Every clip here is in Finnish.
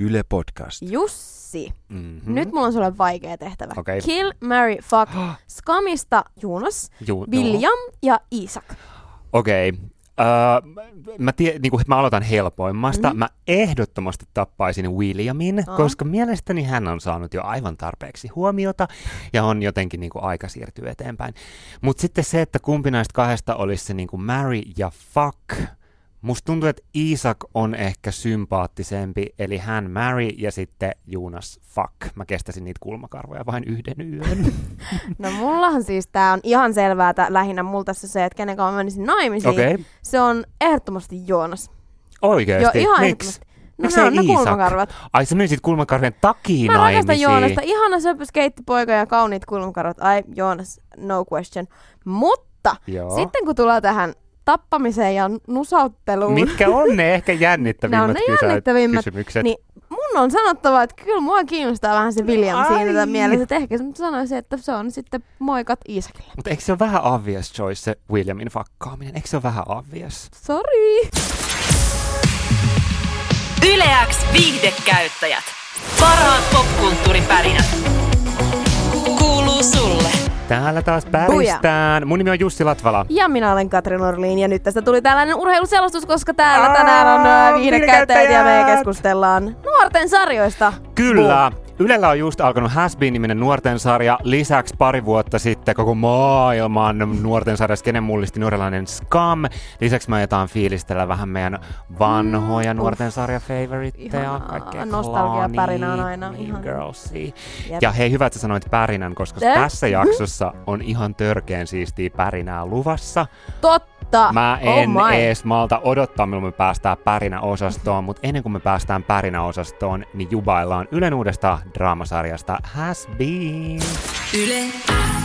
Yle Podcast. Jussi, Mm-hmm. nyt mulla on sulle vaikea tehtävä. Okei. Kill, marry, fuck. Skamista Jonas, Juu, William ja Isaac. Okei. Okay. Uh, mä, tie, niin kuin, mä aloitan helpoimmasta. Mhm. Mm. Mä ehdottomasti tappaisin Williamin, Aa. koska mielestäni hän on saanut jo aivan tarpeeksi huomiota ja on jotenkin niin kuin, aika siirtyä eteenpäin. Mutta sitten se, että kumpi näistä kahdesta olisi se niin kuin marry ja fuck. Musta tuntuu, että Isaac on ehkä sympaattisempi, eli hän marry ja sitten Jonas fuck. Mä kestäisin niitä kulmakarvoja vain yhden yön. No mullahan siis tää on ihan selvää, että lähinnä mulla tässä se, että kenen kanssa mä menisin naimisiin. Okay. Se on ehdottomasti Joonas. oikeesti. Joo, ihan Miksi? ehdottomasti. No ne ei on ne Isaac? kulmakarvat. Ai sä menisit kulmakarvien takia Mä rakastan. Joonasta. Ihana söpö skeittipoika ja kauniit kulmakarvat. Ai, Joonas, no question. Mutta Joo. sitten kun tulee tähän tappamiseen ja nusautteluun, Mitkä on ne ehkä jännittävimmät, Ne on ne kysä- jännittävimmät, kysymykset? niin mun on sanottava, että kyllä mua kiinnostaa vähän se William Ai. siinä mielessä. Että ehkä sanoisin, että se on sitten moikat Isakille. Mutta eikö se ole vähän obvious choice se Williamin fakkaaminen? Eikö se ole vähän obvious? Sorry. Yleäks viihdekäyttäjät. Parhaat popkulttuuripärinät. Kuuluu sulle. Täällä taas päristään. Mun nimi on Jussi Latvala. Ja minä olen Katri Norliin ja nyt tästä tuli tällainen urheiluselostus, koska täällä Aa, tänään on ää, viihdekäyttäjät ja me keskustellaan nuorten sarjoista. Kyllä. Ylellä on just alkanut Has Been-niminen nuorten sarja. Lisäksi pari vuotta sitten koko maailman nuorten sarja Skene mullisti nuorelainen Scam. Lisäksi me ajetaan fiilistellä vähän meidän vanhoja nuorten sarja favoritteja. Ihanaa. Kaikkea Nostalgiapärinä on aina ihan- Girlsia. Jep. Ja hei, hyvä, että sä sanoit pärinän, koska Eh? tässä jaksossa on ihan törkeen siistiä pärinää luvassa. Totta. Mä en oh my. ees malta odottaa, milloin me päästään pärinäosastoon, mutta ennen kuin me päästään pärinäosastoon, niin jubaillaan Ylen uudesta draamasarjasta Has Been. Yle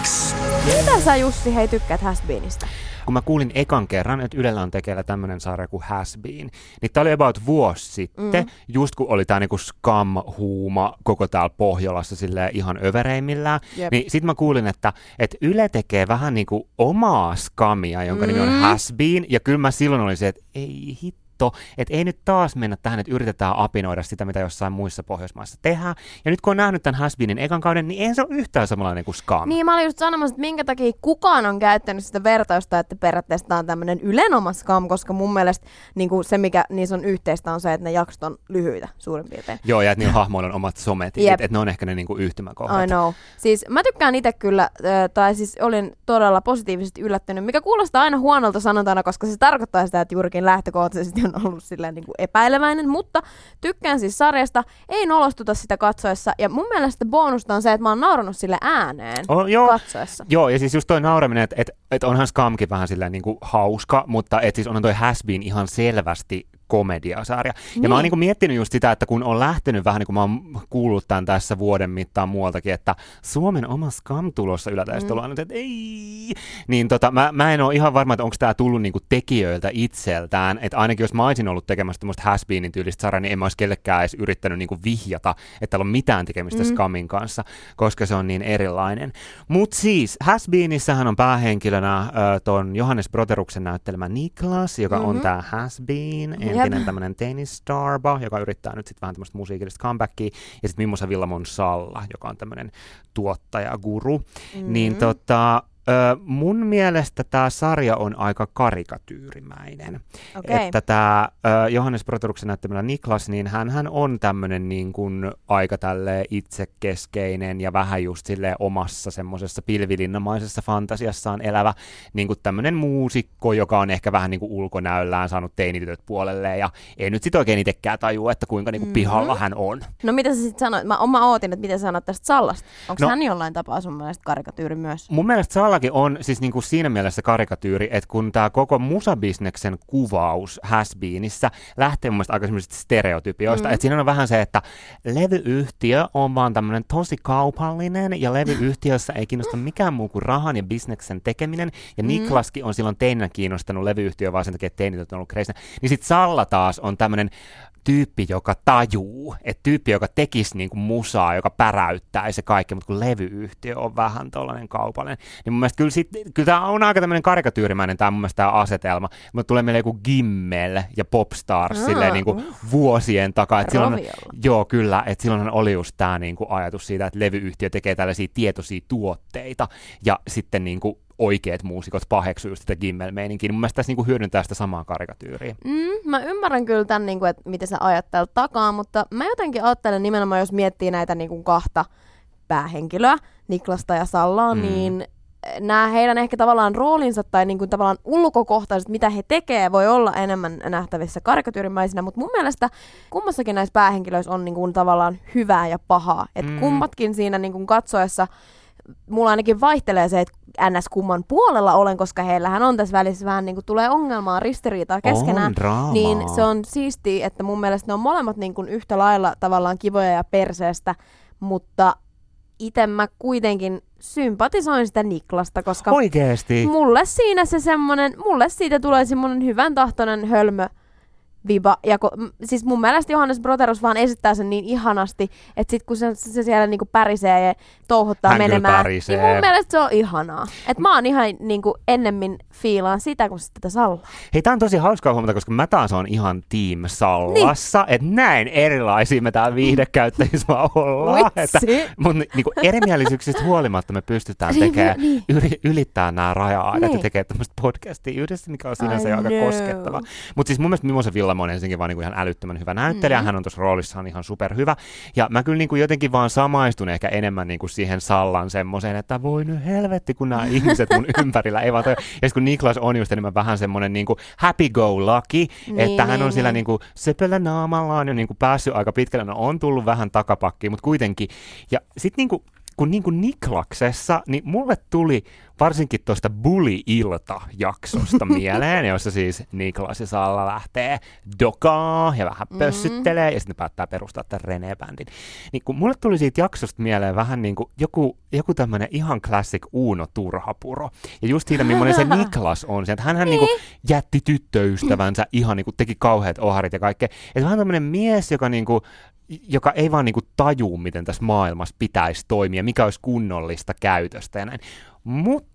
X. Mitä sä Jussi hei tykkäät Hasbeenista? Kun mä kuulin ekan kerran, että Ylellä on tekeillä tämmönen sarja kuin Has Been, niin tää oli about vuosi sitten, mm. just kun oli tää niinku scam-huuma koko täällä Pohjolassa silleen ihan övereimmillään, Jep. niin sit mä kuulin, että, että Yle tekee vähän niinku omaa skamia, jonka mm. nimi on Mm. Has Been, ja kyllä mä silloin olin se, että ei hitto, että ei nyt taas mennä tähän, että yritetään apinoida sitä, mitä jossain muissa Pohjoismaissa tehdään. Ja nyt kun on nähnyt tämän Has Beenin ekan kauden, niin ei se ole yhtään samanlainen kuin Scam. Niin, mä olin just sanomassa, että minkä takia kukaan on käyttänyt sitä vertausta, että periaatteessa tää on tämmönen ylenoma scam, koska mun mielestä niin kuin se, mikä niissä on yhteistä, on se, että ne jaksot on lyhyitä suurin piirtein. Joo, ja että niillä hahmoilla on omat sometilit, Jep. että ne on ehkä ne niinku yhtymäkohdat. I know. Siis mä tykkään itse kyllä, äh, tai siis olin todella positiivisesti yllättynyt, mikä kuulostaa aina huonolta sanotana, koska se tarkoittaa sitä, että juurikin lähtökohtaisesti on ollut silleen niin kuin epäileväinen, mutta tykkään siis sarjasta, ei nolostuta sitä katsoessa, ja mun mielestä bonusta on se, että mä oon naurannut sille ääneen Oh, joo, katsoessa. Joo, ja siis just toi nauraminen, että et, et onhan Scamkin vähän silleen niinku hauska, mutta et siis onhan toi Has Been ihan selvästi komediasarja. Ja Niin. mä oon niinku miettinyt just sitä, että kun on lähtenyt vähän niin kuin mä oon kuullut tämän tässä vuoden mittaan muualtakin, että Suomen oma Scam tulossa ylätäistä mm. että ei. Niin tota, mä, mä en ole ihan varma, että onko tämä tullut niinku tekijöiltä itseltään, että ainakin jos mä olisin ollut tekemässä tämmöistä Has tyylistä sarjaa, niin en mä olisi kellekään edes yrittänyt niinku vihjata, että täällä on mitään tekemistä mm. Scamin kanssa, koska se on niin erilainen. Mutta siis, Has on päähenkilönä äh, ton Johannes Broteruksen näyttelemä Niklas, joka mm-hmm. on tää Has entinen Jep. tämmönen tennisstarba, joka yrittää nyt sitten vähän tämmöistä musiikillista comebackia, ja sitten Mimmosa Villamon Salla, joka on tämmöinen tuottajaguru. Mm-hmm. Niin tota, Ö, mun mielestä tämä sarja on aika karikatyyrimäinen. Okei. Että tämä Johannes Broteruksen näyttämällä Niklas, niin hän, hän on tämmöinen niin kuin aika tälle itsekeskeinen ja vähän just sille omassa semmoisessa pilvilinnamaisessa fantasiassaan elävä niin kuin tämmöinen muusikko, joka on ehkä vähän niin kuin ulkonäöllään saanut teinitytöt puolelle ja ei nyt sit oikein itsekään tajua, että kuinka niin kuin pihalla hän on. No mitä sä sitten sanoit? Mä, mä ootin, että mitä sä sanot tästä Sallasta. Onko No- hän jollain tapaa sun mielestä karikatyyri myös? Mun mielestä Sallakin on siis niinku siinä mielessä karikatyyri, että kun tämä koko musabisneksen kuvaus Hasbeenissä lähtee mun mielestä aika stereotypioista, mm. että siinä on vähän se, että levyyhtiö on vaan tämmöinen tosi kaupallinen ja levyyhtiössä ei kiinnosta mikään muu kuin rahan ja bisneksen tekeminen ja mm. Niklaskin on silloin teinä kiinnostanut levyyhtiö vaan sen takia, että teinit on ollut kreisinä. Niin sit Salla taas on tämmöinen tyyppi, joka tajuu, että tyyppi, joka tekisi niin kuin musaa, joka päräyttäisi se kaikki, mutta kun levyyhtiö on vähän tuollainen kaupallinen, niin mun mielestä kyllä, sit, kyllä tämä on aika tämmöinen karikatyyrimäinen tämä mun mielestä tämä asetelma, mutta tulee meille joku Gimmel ja Popstars Aa, silleen niin kuin uh. vuosien takaa. Et silloin, joo, kyllä, että silloinhan oli just tämä niin kuin ajatus siitä, että levyyhtiö tekee tällaisia tietoisia tuotteita ja sitten niin kuin oikeat muusikot paheksuu sitä Gimmel-meininkiä. Mun mielestä tässä niin kuin hyödyntää sitä samaa karikatyyriä. Mm, mä ymmärrän kyllä tämän, niin kuin, että miten sä ajattelet takaa, mutta mä jotenkin ajattelen nimenomaan, jos miettii näitä niin kuin kahta päähenkilöä, Niklasta ja Sallaa, Mm. niin nämä heidän ehkä tavallaan roolinsa tai niin kuin tavallaan ulkokohtaiset, mitä he tekee, voi olla enemmän nähtävissä karikatyyrimäisinä, mutta mun mielestä kummassakin näissä päähenkilöissä on niin kuin tavallaan hyvää ja pahaa. Että Mm. mm. kummatkin siinä niin kuin katsoessa, mulla ainakin vaihtelee se, että ns. kumman puolella olen, koska heillähän on tässä välissä vähän niin kuin tulee ongelmaa, ristiriitaa keskenään. On draamaa. Niin se on siistiä, että mun mielestä ne on molemmat niin kuin yhtä lailla tavallaan kivoja ja perseestä, mutta itse mä kuitenkin sympatisoin sitä Niklasta, koska Oikeesti? mulle siinä se semmonen, mulle siitä tulee semmonen hyvän tahtoinen hölmö viba. Ja ko, siis mun mielestä Johannes Broterus vaan esittää sen niin ihanasti, että sit kun se, se siellä niinku pärisee ja touhuttaa Hän menemään, niin mun mielestä se on ihanaa. Et mä oon ihan niinku ennemmin fiilaan sitä kuin sitä sallaa. Hei, tää on tosi hauskaa huomata, koska mä taas on ihan team Sallassa, niin. että näin erilaisia me täällä viihdekäyttäjissä vaan ollaan. että, mutta niinku erimielisyyksistä huolimatta me pystytään Niin, tekemään, niin. yli, ylittää nämä raja-aidat ja Niin. tekemään tämmöistä podcastia yhdessä, mikä on sinänsä aika koskettava. Mutta siis mun mielestä Mimosa Villamo on ensinnäkin vaan niinku ihan älyttömän hyvä näyttelijä, Mm. hän on tuossa roolissaan ihan superhyvä. Ja mä kyllä niinku jotenkin vaan samaistun ehkä enemmän niinku siihen Sallan semmoiseen, että voi nyt helvetti, kun nämä ihmiset mun ympärillä ei vaan toi. Ja kun Niklas on just enemmän vähän semmoinen niinku happy go lucky, Niin, että hän on niin, sillä niin. niinku söpöllä naamallaan jo niinku päässyt aika pitkälle, no on tullut vähän takapakkiin, mutta kuitenkin. Ja sitten niinku, kun niinku Niklaksessa, niin mulle tuli varsinkin tuosta Bully-ilta-jaksosta mieleen, jossa siis Niklas ja Salla lähtee dokaa ja vähän Mhm. pössyttelee ja sitten päättää perustaa tämän René-bändin. Niin kun mulle tuli siitä jaksosta mieleen vähän niin kuin joku, joku tämmöinen ihan classic Uuno Turhapuro. Ja just siitä, millainen se Niklas on. Se, että hänhän niin. niin jätti tyttöystävänsä ihan niin kuin teki kauheat oharit ja kaikkea. Että vähän tämmöinen mies, joka niin kuin, joka ei vaan niinku tajuu, miten tässä maailmassa pitäisi toimia, mikä olisi kunnollista käytöstä ja näin. Mutta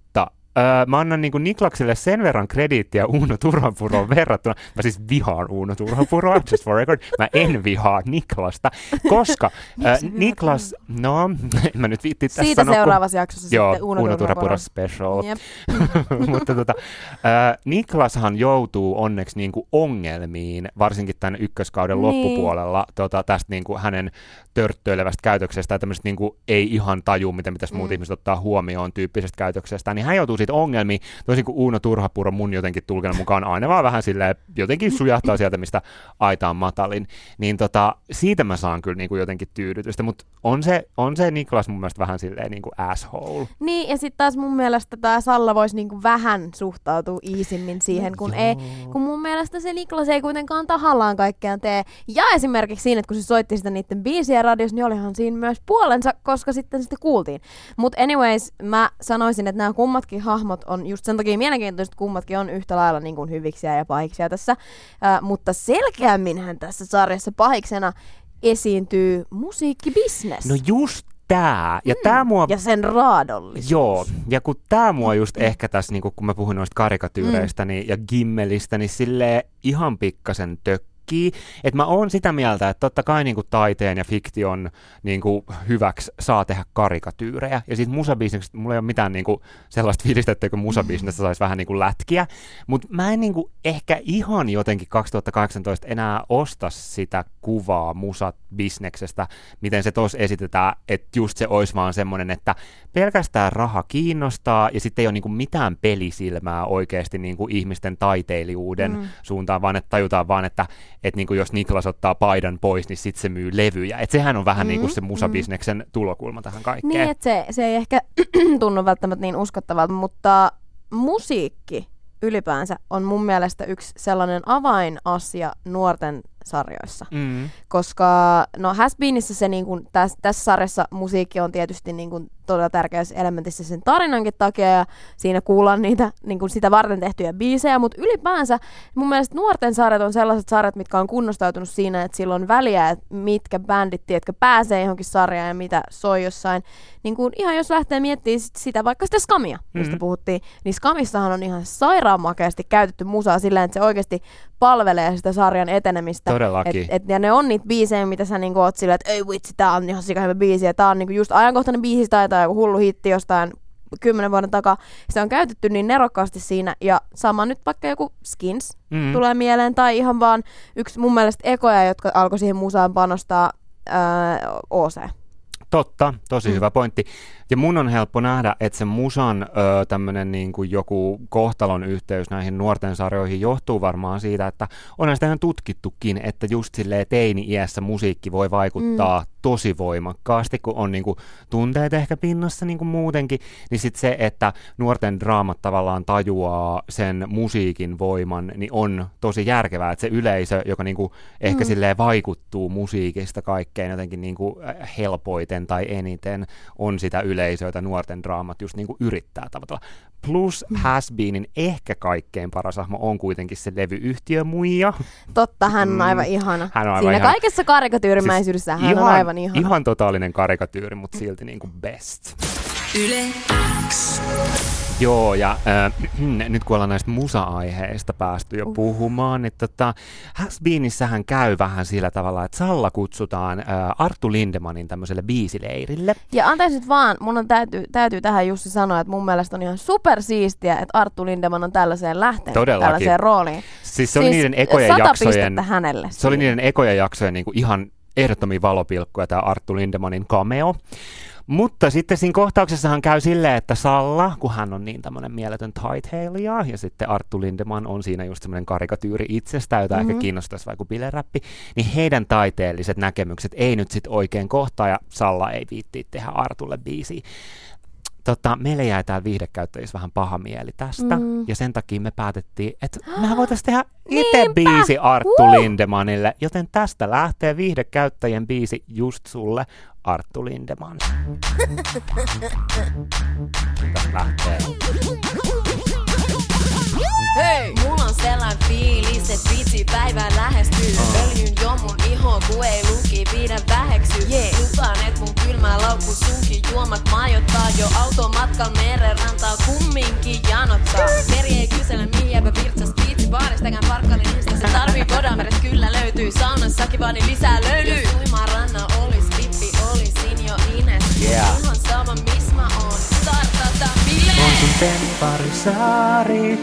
öö, mä annan niinku Niklakselle sen verran krediittiä Uuno Turhapuroon verrattuna. Mä siis vihaan Uuno Turhapuroa, just for record. Mä en vihaa Niklasta, koska öö, Niklas, no, en mä nyt viitti tässä Siitä sanoa, kun- seuraavassa jaksossa Joo, sitten Uno, Uuno Turhapuro. Special. Jep. Mutta tota, ää, Niklashan joutuu onneksi niinku ongelmiin, varsinkin tämän ykköskauden Niin. loppupuolella, tota, tästä niinku hänen törttöilevästä käytöksestä ja tämmöisestä niinku ei ihan taju, mitä pitäisi muut Mm. ihmiset ottaa huomioon tyyppisestä käytöksestä, niin hän joutuu siitä ongelmiin, toisin kuin Uuno Turhapuro mun jotenkin tulkinnan mukaan aina vaan vähän silleen, jotenkin sujahtaa sieltä, mistä aita on matalin, niin tota, siitä mä saan kyllä niinku jotenkin tyydytystä, mutta on se, on se Niklas mun mielestä vähän silleen niinku asshole. Niin, ja sitten taas mun mielestä tämä Salla voisi niinku vähän suhtautua iisimmin siihen, kun, ei, kun mun mielestä se Niklas ei kuitenkaan tahallaan kaikkea tee. Ja esimerkiksi siinä, että kun se soitti sitä niiden biisiä radiossa, niin olihan siinä myös puolensa, koska sitten sitä kuultiin. Mutta anyways, mä sanoisin, että nämä kummatkin hahmot on just sen takia mielenkiintoiset, kummatkin on yhtä lailla niin kuin hyviksiä ja pahiksia tässä. Äh, mutta selkeämminhän tässä sarjassa pahiksena esiintyy musiikkibisnes. No just tää, ja tää mua ja sen raadollisuus. Joo, ja kun tämä mua just ehkä tässä, niin kun mä puhun noista karikatyyreistä niin, ja gimmelistä, niin sille ihan pikkasen tökkii. Että mä oon sitä mieltä, että totta kai niin taiteen ja fiktion niin hyväksi saa tehdä karikatyyrejä. Ja siitä musabisneksestä mulla ei ole mitään niin sellaista fiilistä, että musabisnestä saisi vähän niin lätkiä. Mutta mä en niin ehkä ihan jotenkin 2018 enää osta sitä kuvaa musabisneksestä, miten se tuossa esitetään, että just se olisi vaan semmoinen, että pelkästään raha kiinnostaa ja sitten ei ole niin mitään pelisilmää oikeasti niin ihmisten taiteilijuuden mm. suuntaan, vaan että tajutaan vaan, että, että niin jos Niklas ottaa paidan pois, niin sitten se myy levyjä. Et sehän on vähän mm, niin kuin se musabisneksen mm. tulokulma tähän kaikkeen. Niin, että se, se ei ehkä tunnu välttämättä niin uskottavalta, mutta musiikki ylipäänsä on mun mielestä yksi sellainen avainasia nuorten sarjoissa. Mm. Koska no Has Beenissä se niin kuin, tässä, tässä sarjassa musiikki on tietysti niin kuin todella tärkeässä elementissä sen tarinankin takia ja siinä kuullaan niitä niin kuin sitä varten tehtyjä biisejä, mutta ylipäänsä mun mielestä nuorten sarjat on sellaiset sarjat, mitkä on kunnostautunut siinä, että sillä on väliä, että mitkä bändit, tiedätkö, pääsee johonkin sarjaan ja mitä soi jossain. Niin kuin ihan jos lähtee miettimään sit sitä, vaikka sitä skamia, mistä Mhm. puhuttiin, niin skamissahan on ihan sairaanmakeasti käytetty musaa silleen, että se oikeasti palvelee sitä sarjan etenemistä. Todellakin. Et, et, ja ne on niitä biisejä, mitä sä niinku oot silleen, että ei vitsi, tää on ihan sika hyvä biisi. Ja tää on niinku just ajankohtainen biisi tai jotain joku hullu hitti jostain kymmenen vuoden takaa. Se on käytetty niin nerokkaasti siinä. Ja sama nyt vaikka joku Skins Mm. mm. tulee mieleen. Tai ihan vaan yksi mun mielestä ekoja, jotka alkoi siihen musaan panostaa, ää, OC. Totta, tosi Mm. hyvä pointti. Ja mun on helppo nähdä, että se musan ö, tämmönen niin kuin joku kohtalon yhteys näihin nuorten sarjoihin johtuu varmaan siitä, että onhan sitä ihan tutkittukin, että just silleen teini-iässä musiikki voi vaikuttaa mm. tosi voimakkaasti, kun on niin kuin tunteet ehkä pinnassa niin kuin muutenkin, niin sitten se, että nuorten draamat tavallaan tajuaa sen musiikin voiman, niin on tosi järkevää, että se yleisö, joka niin kuin ehkä mm. silleen vaikuttuu musiikista kaikkein jotenkin niin kuin äh, helpoiten tai eniten, on sitä yleisöä, jota nuorten draamat just niin kuin yrittää tavoitella. Plus Has Beenin ehkä kaikkein paras hahmo on kuitenkin se levyyhtiö muija. Totta, hän on Mm. aivan ihana. Hän on aivan Siinä ihana. kaikessa karikatyyrimäisyydessä hän on aivan ihana. Ihan totaalinen karikatyyri, mutta silti niin kuin best. Yle X. Joo, ja äh, nyt kun ollaan näistä musa-aiheista päästy jo Uh. puhumaan, niin tota, Hasbeenissähän käy vähän sillä tavalla, että Salla kutsutaan äh, Arttu Lindemanin tämmöiselle biisileirille. Ja anteeksi nyt vaan, mun on täytyy, täytyy tähän Jussi sanoa, että mun mielestä on ihan supersiistiä, että Arttu Lindeman on tällaiseen lähtenyt, Todellakin. tällaiseen rooliin. Siis se oli niiden ekojen jaksojen, hänelle. se oli niiden ekojen jaksojen niin kuin ihan ehdottomia valopilkkuja, tämä Arttu Lindemanin cameo. Mutta sitten siinä kohtauksessahan käy silleen, että Salla, kun hän on niin tämmöinen mieletön taiteilija, ja sitten Arttu Lindeman on siinä just semmoinen karikatyyri itsestään, jota mm-hmm. ehkä Mhm. kiinnostaisi vaikka bileräppi, niin heidän taiteelliset näkemykset ei nyt sitten oikein kohtaa, ja Salla ei viitti tehdä Artulle biisiä. Tota, meille jäi täällä viihdekäyttäjissä vähän paha mieli tästä, mm. Mm. ja sen takia me päätettiin, että mehän voitaisiin tehdä itse Niinpä! biisi Arttu Uh! Lindemanille, joten tästä lähtee viihdekäyttäjien biisi just sulle, Arttu Lindeman. Tästä lähtee. Hei! Mulla on sellainen fiilis, et vitsi päivä lähestyy. Öljyn jo mun iho, ku ei luki, pidä väheksy. Yeah. Lupaan, et mun kylmä laukku sunkin juomat majoittaa. Jo automatkan meren rantaa kumminkin janottaa. Meri ei kysele mihiäpä virtsas piitsi baaristäkään parkkalin insta Se tarvii Kodameret kyllä löytyy Saunassakin vaadin lisää löylyy Jos uimaan ranna olis, vippi olisin jo Ines. Yeah. Ihan sama miss mä oon, bileet On sun tempparisaari,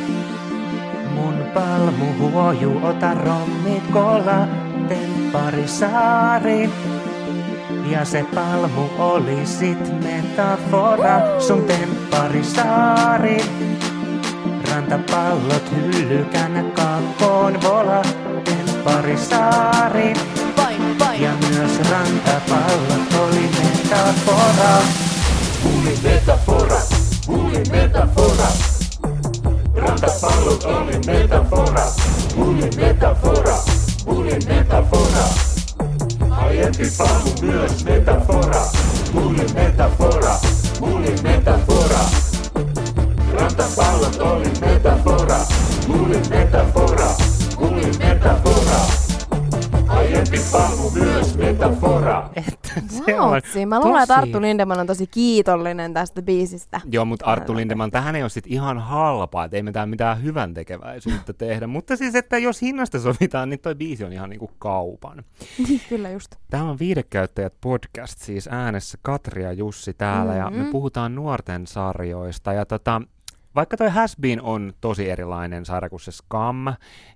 mun palmu huoju, ota rommikola, tempparisaari. Ja se palmu oli sit metafora, sun tempparisaari. Rantapallot hyllykän kakkoon vola, tempparisaari. Pain, pain Ja myös rantapallot oli metafora. Puni metafora. Rata palo glavni metafora. Puni metafora. Puni metafora. A je ti pamu bilaš metafora. Puni metafora. Puni metafora. Rata palo glavni metafora. Puni metafora. Puni metafora. A je ti pamu bilaš metafora. Eto. Vautsi. Mä luulen, että Arttu Lindeman on tosi kiitollinen tästä biisistä. Joo, mutta Arttu Lindeman, tähän ei ole sit ihan halpaa, että ei me täällä mitään hyvän tekeväisyyttä tehdä. Mutta siis, että jos hinnasta sovitaan, niin toi biisi on ihan niinku kaupan. Niin, kyllä just. Täällä on Viidekäyttäjät podcast, siis äänessä Katri ja Jussi täällä, mm-hmm. ja me Mhm. puhutaan nuorten sarjoista. Ja tota, vaikka toi Has Been on tosi erilainen sarja kuin se Scam,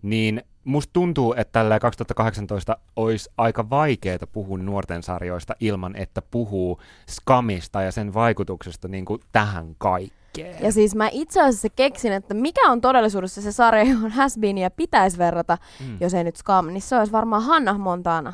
niin musta tuntuu, että tällä 2018 olisi aika vaikeaa puhua nuorten sarjoista ilman, että puhuu Scamista ja sen vaikutuksesta niin kuin tähän kaikkeen. Ja siis mä itse asiassa keksin, että mikä on todellisuudessa se sarja, johon Hasbeenia pitäisi verrata, Mm. jos ei nyt Scam, niin se olisi varmaan Hannah Montana.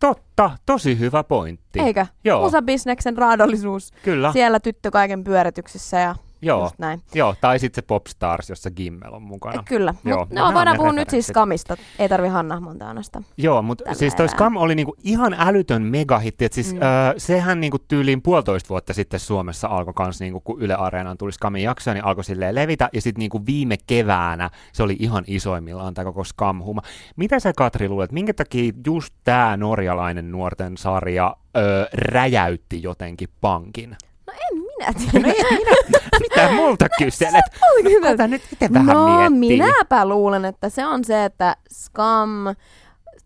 Totta, tosi hyvä pointti. Eikö? Joo, Musabisneksen raadollisuus. kyllä. Siellä tyttö kaiken pyörityksessä ja Joo. Just näin. Joo, tai sitten se Popstars, jossa Gimmel on mukana. Eh, Kyllä, Joo, nämä no, on voidaan puhua nyt siis. Skamista. Ei tarvi Hanna Montanasta. Joo, mutta siis toi. Scam oli niinku ihan älytön megahitti. Et siis, Mm. öö, sehän niinku tyyliin puolitoista vuotta sitten Suomessa alkoi kans, niinku, kun Yle Areenaan tuli Scamin jaksoja, niin alkoi silleen levitä. Ja sitten niinku viime keväänä se oli ihan isoimmillaan tämä koko Scam-huma. Mitä sä Katri luulet, minkä takia just tämä norjalainen nuorten sarja öö, räjäytti jotenkin pankin? No minä tiedä. No ei, minä, mitä multa kyselet? Oli hyvä. Nyt itse vähän no, miettii. minäpä luulen, että se on se, että Scam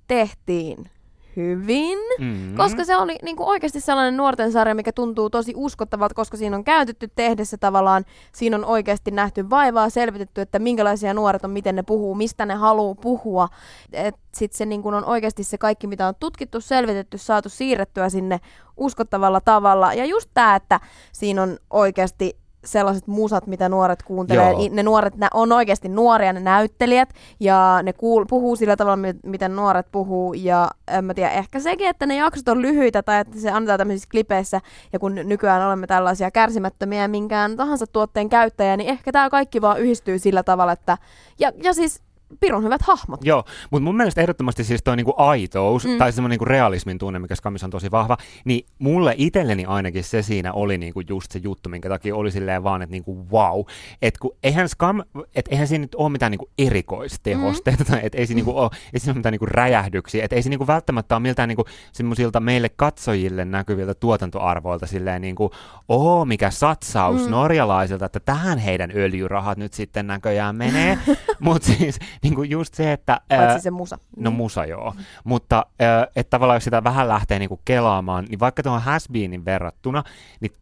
tehtiin hyvin, Mm. koska se oli niin kuin oikeasti sellainen nuorten sarja, mikä tuntuu tosi uskottavalta, koska siinä on käytetty tehdessä tavallaan, siinä on oikeasti nähty vaivaa, selvitetty, että minkälaisia nuoret on, miten ne puhuu, mistä ne haluaa puhua. Sitten se niin kuin on oikeasti se kaikki, mitä on tutkittu, selvitetty, saatu siirrettyä sinne uskottavalla tavalla. Ja just tämä, että siinä on oikeasti sellaiset musat, mitä nuoret kuuntelee. Joo. Ne nuoret nä- on oikeasti nuoria, ne näyttelijät, ja ne kuul- puhuu sillä tavalla, mi- miten nuoret puhuu. Ja en mä tiedä, ehkä sekin, että ne jaksot on lyhyitä tai että se annetaan tämmöisissä klipeissä, ja kun ny- nykyään olemme tällaisia kärsimättömiä minkään tahansa tuotteen käyttäjä, niin ehkä tämä kaikki vaan yhdistyy sillä tavalla, että... Ja, ja siis pirun hyvät hahmot. Joo, mutta mun mielestä ehdottomasti siis toi niinku aitous, Mm. tai semmoinen niinku realismin tunne, mikä Skamissa on tosi vahva, niin mulle itselleni ainakin se siinä oli niinku just se juttu, minkä takia oli silleen vaan, että niinku wow. Että kun eihän Skam, että eihän siinä nyt ole mitään niinku erikoistehosteita, mm. että ei siinä niinku ole, ei siinä ole mitään niinku räjähdyksiä, että ei se niinku välttämättä ole miltään niinku semmoisilta meille katsojille näkyviltä tuotantoarvoilta silleen niinku, oo mikä satsaus mm. norjalaisilta, että tähän heidän öljyrahat nyt sitten näköjään menee, mutta siis niinku just se, että... Paitsi se musa. No musa joo, mutta äh, että tavallaan jos sitä vähän lähtee niinku kelaamaan, niin vaikka tuohon Hasbeenin verrattuna, niin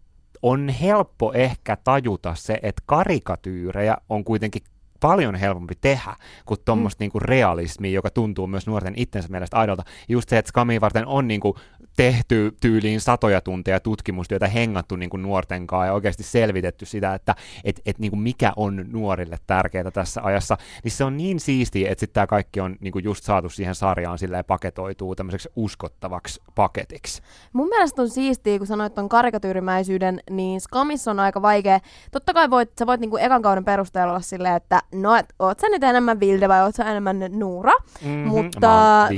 on helppo ehkä tajuta se, että karikatyyrejä on kuitenkin paljon helpompi tehdä kuin tuommoista mm. niinku realismia, joka tuntuu myös nuorten itsensä mielestä aidolta. Just se, että Skamia varten on niinku tehty tyyliin satoja tunteja tutkimustyötä, hengattu niinku nuorten kanssa ja oikeasti selvitetty sitä, että et, et niinku mikä on nuorille tärkeää tässä ajassa, niin se on niin siistiä, että sitten tämä kaikki on niinku just saatu siihen sarjaan silleen paketoituu tämmöiseksi uskottavaksi paketiksi. Mun mielestä on siistiä, kun sanoit ton karikatyyrimäisyyden, niin Skamissa on aika vaikea. Totta kai voit, sä voit niinku ekan kauden perusteella olla silleen, että no, et, oot sä nyt enemmän Vilde vai oot sä enemmän Nuura. Mm-hmm. Mutta-.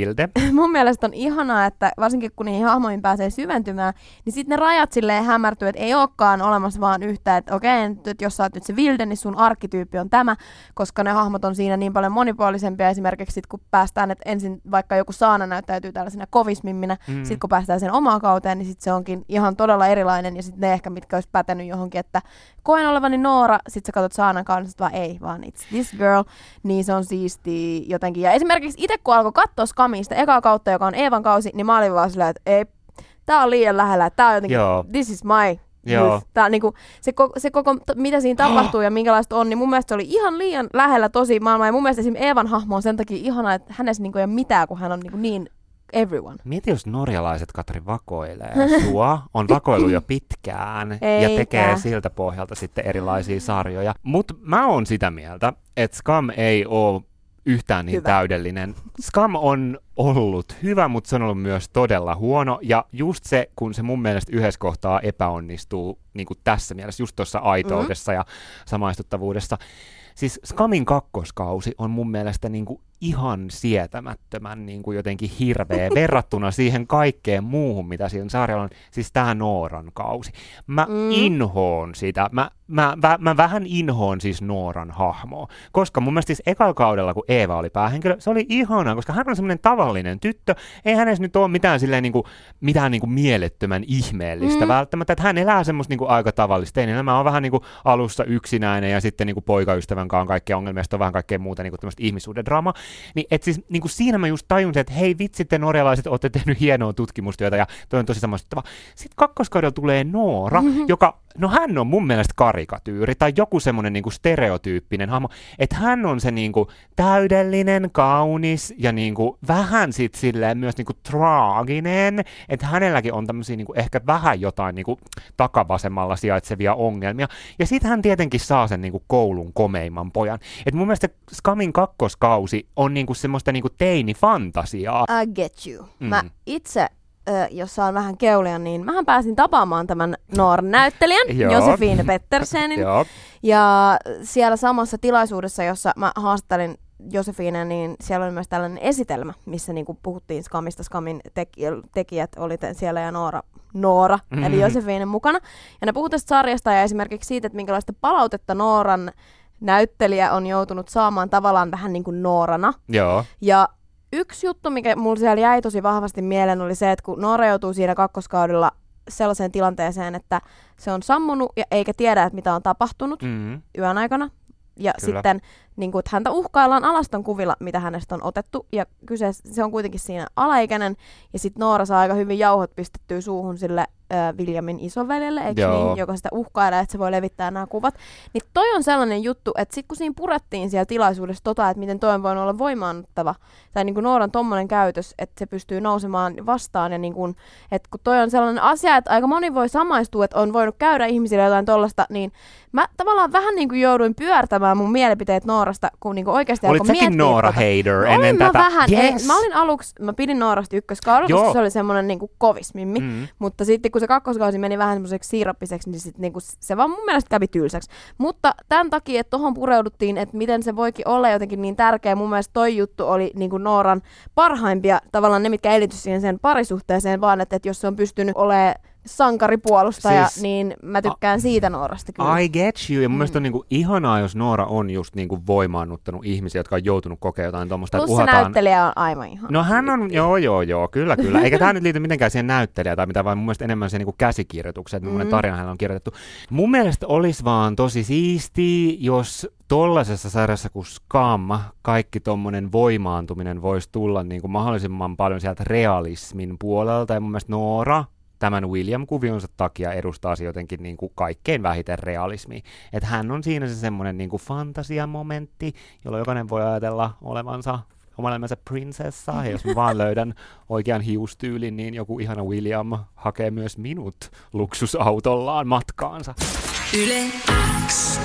Mun mielestä on ihanaa, että varsinkin kun niihin hahmoihin pääsee syventymään, niin sitten ne rajat silleen hämärtyy, että ei olekaan olemassa vaan yhtä, että okei, nyt, että jos sä oot nyt se Vilde, niin sun arkkityyppi on tämä, koska ne hahmot on siinä niin paljon monipuolisempia. Esimerkiksi sit, kun päästään, että ensin vaikka joku Saana näyttäytyy tällaisena kovismimminä, Mm. sitten kun päästään sen omaan kauteen, niin sitten se onkin ihan todella erilainen. Ja sitten ne ehkä, mitkä olisi pätenyt johonkin, että koen olevani Noora, sitten sä katsot Saanan kanssa, sit vaan ei, vaan it's this girl. Niin se on siisti jotenkin. Ja esimerkiksi itse kun alkoi katsoa Skamista ekaa kautta, joka on Eevan kausi, niin mä olin vaan silleen, että tää on liian lähellä, tää on jotenkin, Joo. this is my Joo. Tää niinku, se, koko, se koko, mitä siinä tapahtuu ja minkälaista on, niin mun mielestä se oli ihan liian lähellä tosi maailmaa. Ja mun mielestä esimerkiksi Eevan hahmo on sen takia ihana, että hänessä niinku ei ole mitään, kun hän on niinku niin everyone. Mieti, jos norjalaiset Katri vakoilee sua, on vakoillut jo pitkään ja Eikä. tekee siltä pohjalta sitten erilaisia sarjoja. Mutta mä oon sitä mieltä, että Scam ei ole yhtään niin Hyvä. täydellinen. Scam on ollut hyvä, mutta se on ollut myös todella huono. Ja just se, kun se mun mielestä yhdessä kohtaa epäonnistuu niin kuin tässä mielessä, just tuossa aitoudessa mm-hmm. ja samaistuttavuudessa. Siis Skamin kakkoskausi on mun mielestä niin kuin ihan sietämättömän niin kuin jotenkin hirveä verrattuna siihen kaikkeen muuhun, mitä siinä sarjalla on. Siis tämä Nooran kausi. Mä Mm. inhoon sitä. Mä, mä, mä, mä vähän inhoon siis Nooran hahmoa. Koska mun mielestä siis ekalla kaudella, kun Eeva oli päähenkilö, se oli ihanaa, koska hän on semmoinen tavallinen tyttö. Ei hänessä nyt ole mitään, silleen, niin kuin, mitään niin kuin mielettömän ihmeellistä Mm. välttämättä. Että hän elää semmoista niin kuin aika tavallista. Tein elämä on vähän niin kuin alussa yksinäinen ja sitten niin kuin poikaystävän kanssa on kaikkea ongelmia, on vähän kaikkea muuta niin kuin tämmöistä ihmissuuden drama. Niin, et siis, niin kuin siinä mä just tajusin, että hei vitsi, te norjalaiset olette tehnyt hienoa tutkimustyötä ja toi on tosi samaistuttava. Sitten kakkoskaudella tulee Noora, mm-hmm. joka, no hän on mun mielestä karikatyyri tai joku semmoinen niin kuin stereotyyppinen hahmo, että hän on se niin kuin täydellinen, kaunis ja niin kuin vähän sit silleen myös niin kuin traaginen, että hänelläkin on tämmöisiä niin kuin ehkä vähän jotain niin kuin takavasemmalla sijaitsevia ongelmia. Ja sitten hän tietenkin saa sen niin kuin koulun komeimman pojan. Et mun mielestä Skamin kakkoskausi on niin kuin semmoista niin kuin teinifantasiaa. I get you. Mm. Mä itse ö, jossa on vähän keulia, niin mähän pääsin tapaamaan tämän Nooran näyttelijän. Josefine Pettersenin. Ja siellä samassa tilaisuudessa, jossa mä haastattelin Josefine, niin siellä oli myös tällainen esitelmä, missä niinku puhuttiin Skamista. Skamin teki- tekijät oli te- siellä ja Noora, Noora mm-hmm. eli Mhm. Josefine mukana. Ja ne puhuivat tästä sarjasta ja esimerkiksi siitä, että minkälaista palautetta Nooran näyttelijä on joutunut saamaan tavallaan vähän niin kuin Noorana. Joo. Ja yksi juttu, mikä mulla siellä jäi tosi vahvasti mieleen, oli se, että kun Noora joutuu siinä kakkoskaudella sellaiseen tilanteeseen, että se on sammunut ja eikä tiedä, että mitä on tapahtunut Mm. yön aikana. Ja Kyllä. sitten niin kuin, että häntä uhkaillaan alaston kuvilla, mitä hänestä on otettu. Ja kyseessä, se on kuitenkin siinä alaikäinen. Ja sitten Noora saa aika hyvin jauhot pistettyä suuhun sille äh, Williamin isoveljelle, eikö niin, joka sitä uhkailee, että se voi levittää nämä kuvat. Niin toi on sellainen juttu, että sitten kun siinä purettiin siellä tilaisuudessa tota, että miten toi on voinut olla voimaannuttava, tai niin kuin Nooran tommonen käytös, että se pystyy nousemaan vastaan, ja niin kuin, että kun toi on sellainen asia, että aika moni voi samaistua, että on voinut käydä ihmisille jotain tollasta, niin mä tavallaan vähän niin kuin jouduin pyörtämään mun mielipiteet Noorasta, kun niin kuin oikeasti Olit alkoi miettiä Noora tota. hater No, ennen mä tätä? vähän. Yes. Ei, mä olin aluksi, mä pidin Noorasta ykköskaudella, Joo. koska se oli semmoinen niin kovis mimmi. Mm. Mutta sitten kun se kakkoskausi meni vähän semmoiseksi siirappiseksi, niin sit niinku se vaan mun mielestä kävi tylsäksi. Mutta tämän takia, että tohon pureuduttiin, että miten se voikin olla jotenkin niin tärkeä, mun mielestä toi juttu oli niinku Nooran parhaimpia, tavallaan ne, mitkä elitys siihen sen parisuhteeseen, vaan että, että jos se on pystynyt olemaan sankaripuolustaja, Siis- niin mä tykkään siitä Noorasta kyllä. I get you. Ja mun Mm. mielestä on niinku ihanaa, jos Noora on just niinku voimaannuttanut ihmisiä, jotka on joutunut kokemaan jotain tuommoista, Plus se uhataan... näyttelijä on aivan ihan. No hän on, joo joo joo, kyllä kyllä. Eikä tämä nyt liity mitenkään siihen näyttelijään tai mitä, vaan mun mielestä enemmän siihen niinku käsikirjoitukseen, että Mm. tarina hänellä on kirjoitettu. Mun mielestä olisi vaan tosi siistiä, jos tollaisessa sarjassa kuin Scam, kaikki tommonen voimaantuminen voisi tulla niinku mahdollisimman paljon sieltä realismin puolelta. Ja mun mielestä Noora tämän William-kuvionsa takia edustaa se jotenkin niin kuin kaikkein vähiten realismia. Että hän on siinä se semmoinen niin kuin fantasiamomentti, jolloin jokainen voi ajatella olevansa oman elämänsä prinsessa. Ja jos mä vaan löydän oikean hiustyylin, niin joku ihana William hakee myös minut luksusautollaan matkaansa. Yle X.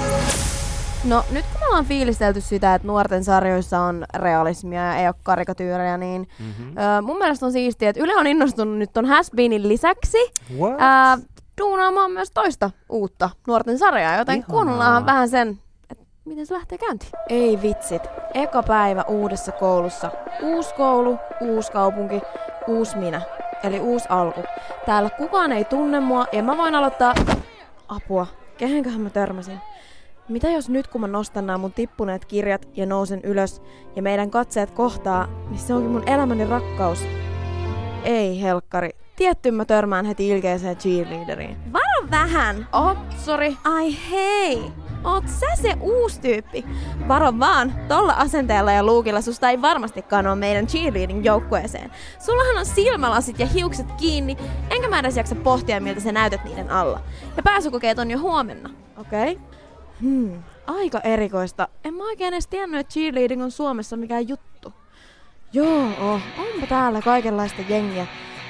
No nyt kun me ollaan fiilistelty sitä, että nuorten sarjoissa on realismia ja ei ole karikatyyrejä, niin Mm-hmm. Öö, mun mielestä on siistiä, että Yle on innostunut nyt ton Hasbeenin lisäksi What? ää, duunaamaan myös toista uutta nuorten sarjaa, joten Ihanaa. kuunnellaanhan vähän sen, että miten se lähtee käyntiin. Ei vitsit, eka päivä uudessa koulussa. Uusi koulu, uusi kaupunki, uusi minä. Eli uusi alku. Täällä kukaan ei tunne mua ja mä voin aloittaa... Apua, kehenköhän mä törmäsin? Mitä jos nyt kun mä nostan nämä mun tippuneet kirjat ja nousen ylös ja meidän katseet kohtaa, niin se onkin mun elämäni rakkaus. Ei helkkari. Tietty mä törmään heti ilkeeseen cheerleaderiin. Varo vähän! Oh, sorry. Ai hei! Oot sä se uusi tyyppi? Varo vaan, tolla asenteella ja luukilla susta ei varmastikaan ole meidän cheerleading-joukkueeseen. Sullahan on silmälasit ja hiukset kiinni, enkä mä edes jaksa pohtia, miltä sä näytät niiden alla. Ja pääsykokeet on jo huomenna. Okei. Okay. Hmm, aika erikoista. En mä oikein edes tiennyt, että cheerleading on Suomessa mikään juttu. Joo, oh, onpa täällä kaikenlaista jengiä.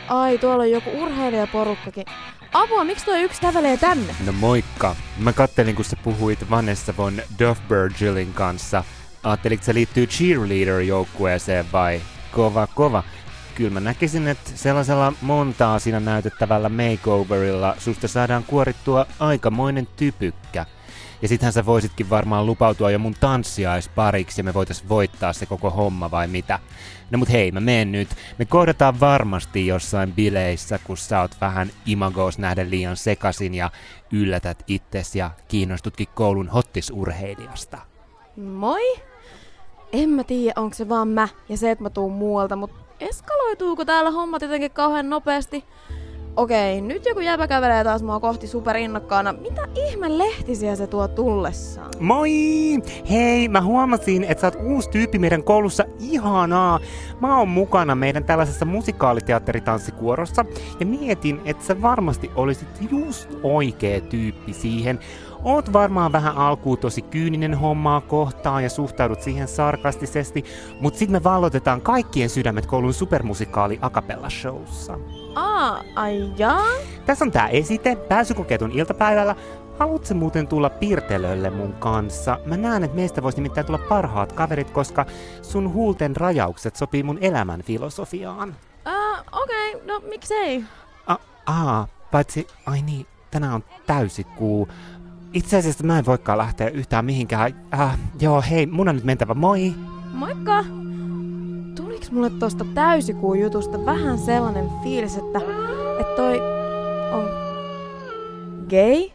Ai, tuolla on joku urheilijaporukkakin. Apua, miksi tuo yksi kävelee tänne? No moikka. Mä kattelin, kun sä puhuit Vanessa von Duffbergilin kanssa. Ajattelit, se liittyy cheerleader-joukkueeseen vai? Kova, kova. Kyllä mä näkisin, että sellaisella montaa siinä näytettävällä makeoverilla susta saadaan kuorittua aikamoinen typykkä. Ja sittenhän sä voisitkin varmaan lupautua jo mun tanssiaispariksi ja me voitais voittaa se koko homma vai mitä. No mut hei, mä menen nyt. Me kohdataan varmasti jossain bileissä, kun sä oot vähän imagos nähdä liian sekasin ja yllätät itses ja kiinnostutkin koulun hottisurheilijasta. Moi? En mä tiedä, onko se vaan mä ja se, että mä tuun muualta, mutta eskaloituuko täällä hommat jotenkin kauhean nopeasti? Okei, nyt joku jäbä kävelee taas mua kohti superinnokkaana. Mitä ihme lehtisiä se tuo tullessaan? Moi! Hei, mä huomasin, että sä oot uusi tyyppi meidän koulussa. Ihanaa! Mä oon mukana meidän tällaisessa musikaaliteatteritanssikuorossa ja mietin, että sä varmasti olisit just oikea tyyppi siihen. Oot varmaan vähän alkuun tosi kyyninen hommaa kohtaan ja suhtaudut siihen sarkastisesti, mutta sitten me vallotetaan kaikkien sydämet koulun supermusikaali Acapella Showssa. Aa, ai jaa? Tässä on tää esite, pääsykokeet on iltapäivällä. Haluatko muuten tulla piirtelölle mun kanssa? Mä näen, että meistä voisi nimittäin tulla parhaat kaverit, koska sun huulten rajaukset sopii mun elämän filosofiaan. Ää, okei, okay, no miksei. A- aa, paitsi, ai niin, tänään on täysikuu. Itse asiassa mä en voikaan lähteä yhtään mihinkään. Äh, joo, hei, mun on nyt mentävä, moi! Moikka! Tuliks mulle tosta täysikuun jutusta vähän sellainen fiilis, että, että toi on gay?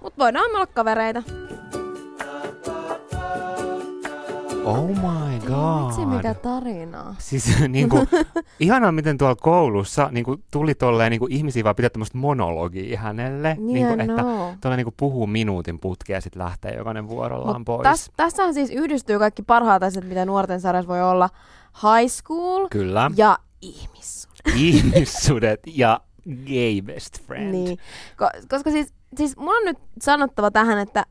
Mut voidaan olla kavereita. Oh my god. Vitsi mikä tarinaa. Siis niinku, ihanaa miten tuolla koulussa niinku, tuli tolleen niinku, ihmisiä vaan pitää tämmöistä monologia hänelle. Niin niinku, että no. tuolla niinku, puhuu minuutin putkea ja sitten lähtee jokainen vuorollaan Mut pois. täs, tässähän siis yhdistyy kaikki parhaat asiat, mitä nuorten sarjassa voi olla. High school Kyllä. ja ihmissuhde. Ihmissudet ja gay best friend. Niin. Ko- koska siis, siis mun on nyt sanottava tähän, että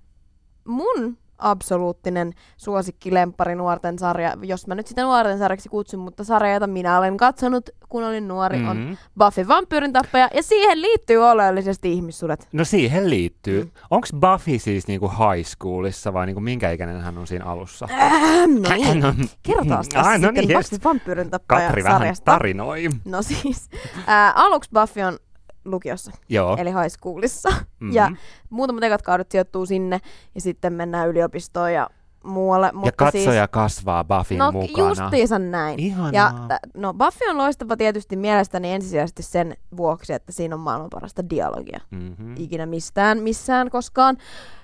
mun absoluuttinen suosikki lemppari nuorten sarja, jos mä nyt sitä nuorten sarjaksi kutsun, mutta sarja, jota minä olen katsonut, kun olin nuori, mm. on Mhm. Buffy vampyyrin tappaja, ja siihen liittyy oleellisesti ihmissudet. No siihen liittyy. Mm. Onko Buffy siis niinku high schoolissa vai niinku minkä ikäinen hän on siinä alussa? Ähm, no niin. No, Kerrotaan tässä ah, no niin. Buffy vampyyrin tappaja Katri vähän sarjasta. tarinoi. No siis, ää, aluksi Buffy on lukiossa, Joo. eli high schoolissa. Mhm. Ja muutamat ekat kaudet sijoittuu sinne, ja sitten mennään yliopistoon ja muualle. ja Mutta katsoja siis, kasvaa Buffin No mukana. justiinsa näin. Ihanaa. Ja t- no Buffy on loistava tietysti mielestäni ensisijaisesti sen vuoksi, että siinä on maailman parasta dialogia. Mm-hmm. Ikinä mistään, missään koskaan.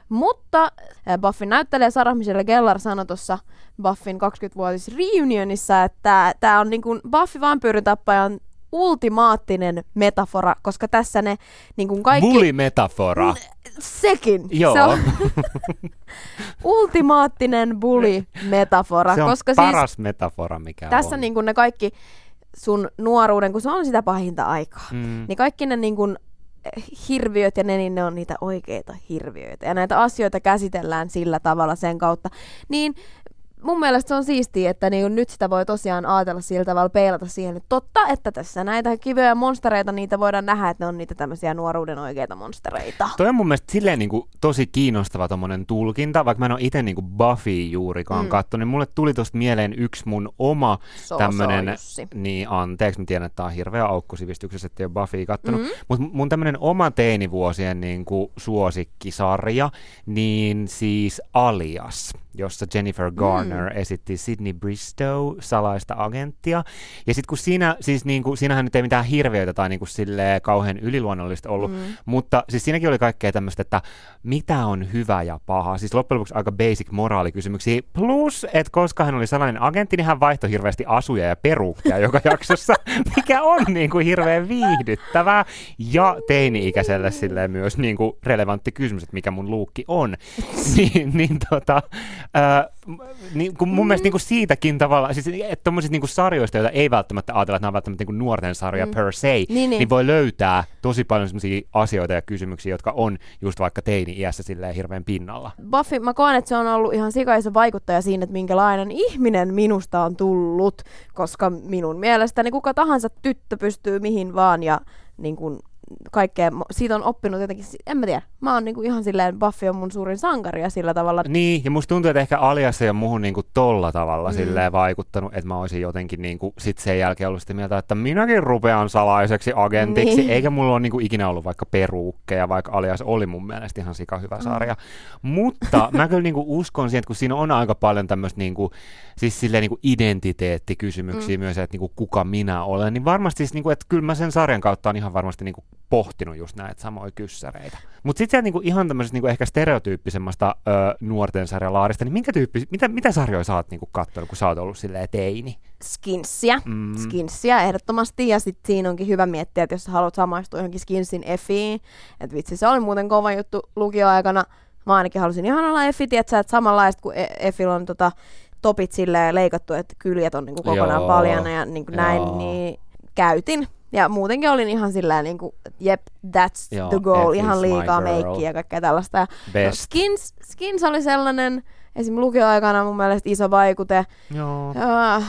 Mutta äh, Buffin näyttelijä Sarah Michelle Gellar sanoi tuossa Buffin 20-vuotis reunionissa, että tämä on niin kuin Buffy vampyyritappaja on ultimaattinen metafora, koska tässä ne niin kuin kaikki... Bully-metafora. Sekin. Joo. Se on ultimaattinen bully-metafora, Se on koska siis paras metafora, mikä tässä on. niin kuin ne kaikki sun nuoruuden, kun se on sitä pahinta aikaa, Mm. niin kaikki ne niin kuin hirviöt ja ne, niin ne on niitä oikeita hirviöitä. Ja näitä asioita käsitellään sillä tavalla sen kautta. Niin mun mielestä se on siistiä, että niin nyt sitä voi tosiaan ajatella sillä tavalla, peilata siihen. Että totta, että tässä näitä kiveä ja monstereita, niitä voidaan nähdä, että ne on niitä tämmöisiä nuoruuden oikeita monstereita. Toi on mun mielestä silleen niin kuin, tosi kiinnostava tommonen tulkinta, vaikka mä en ole itse niin Buffy juurikaan Mm. kattonut, niin mulle tuli tosta mieleen yksi mun oma So, tämmönen, so, niin anteeksi, mä tiedän, että tää on hirveä aukko sivistyksessä, että ei ole Buffy kattonut, Mm. mm. mutta mun tämmönen oma teinivuosien niin kuin, suosikkisarja, niin siis Alias, jossa Jennifer Garner mm. Esitti Sydney Bristow, salaista agenttia, ja sitten kun siinä, siis niin kuin, siinähän nyt ei mitään hirviöitä tai niin kuin, silleen, kauhean yliluonnollista ollut, Mm. mutta siis siinäkin oli kaikkea tämmöistä, että mitä on hyvä ja paha. Siis loppujen lopuksi aika basic moraalikysymyksiä. Plus, että koska hän oli sellainen agentti, niin hän vaihtoi hirveästi asuja ja peruukkia joka jaksossa, mikä on niin kuin hirveän viihdyttävää. Ja teini-ikäiselle silleen myös niin kuin relevantti kysymys, että mikä mun luukki on. niin, niin tota, niin, kun mun mielestä niin kuin siitäkin tavallaan, siis että tommosista niin sarjoista, joita ei välttämättä ajatella, että nämä on välttämättä niin nuorten sarja Mm. mm. per se, Niin, niin. niin voi löytää tosi paljon sellaisia asioita ja kysymyksiä, jotka on just vaikka teini-iässä silleen hirveän pinnalla. Buffy, mä koen, että se on ollut ihan sikaisa vaikuttaja siinä, että minkälainen ihminen minusta on tullut, koska minun mielestäni kuka tahansa tyttö pystyy mihin vaan ja niin kuin, kaikkea, siitä on oppinut jotenkin, en mä tiedä, mä oon niin kuin ihan silleen, Buffy on mun suurin sankari ja sillä tavalla, Niin, ja musta tuntuu, että ehkä Alias ei ole muuhun niinku tolla tavalla Mm. mm. silleen vaikuttanut, että mä olisin jotenkin niinku sit sen jälkeen ollut sitä mieltä, että minäkin rupean salaiseksi agentiksi, Niin. niin. eikä mulla ole niinku ikinä ollut vaikka peruukkeja, vaikka Alias oli mun mielestä ihan sika hyvä sarja. Mm. Mutta mä kyllä niinku uskon siihen, että kun siinä on aika paljon tämmöistä niinku, siis silleen niinku identiteettikysymyksiä mm. myös, että niinku kuka minä olen, niin varmasti siis niinku, että kyllä mä sen sarjan kautta on ihan varmasti niinku pohtinut just näitä samoja kyssäreitä. Mutta sitten niinku ihan tämmöisestä niinku ehkä stereotyyppisemmasta ö, nuorten sarjalaarista, niin minkä tyyppi, mitä, mitä sarjoja sä oot niinku kattonut, kun sä oot ollut silleen teini? skinssiä, Mm. skinssiä ehdottomasti ja sitten siinä onkin hyvä miettiä, että jos sä haluat samaistua johonkin skinsin Effiin, että vitsi se oli muuten kova juttu lukioaikana, mä ainakin halusin ihan olla Effi, tietsä, että samanlaista kuin E- Effillä on tota, topit silleen leikattu, että kyljet on niinku kokonaan Joo. paljana ja niinku näin, niin käytin. Ja muutenkin olin ihan sillä niinku, jep, that's Joo, the goal, ihan liikaa meikkiä ja kaikkea tällaista. Ja Best. Skins, Skins oli sellainen, esim. lukioaikana mun mielestä iso vaikute. Joo. Ja,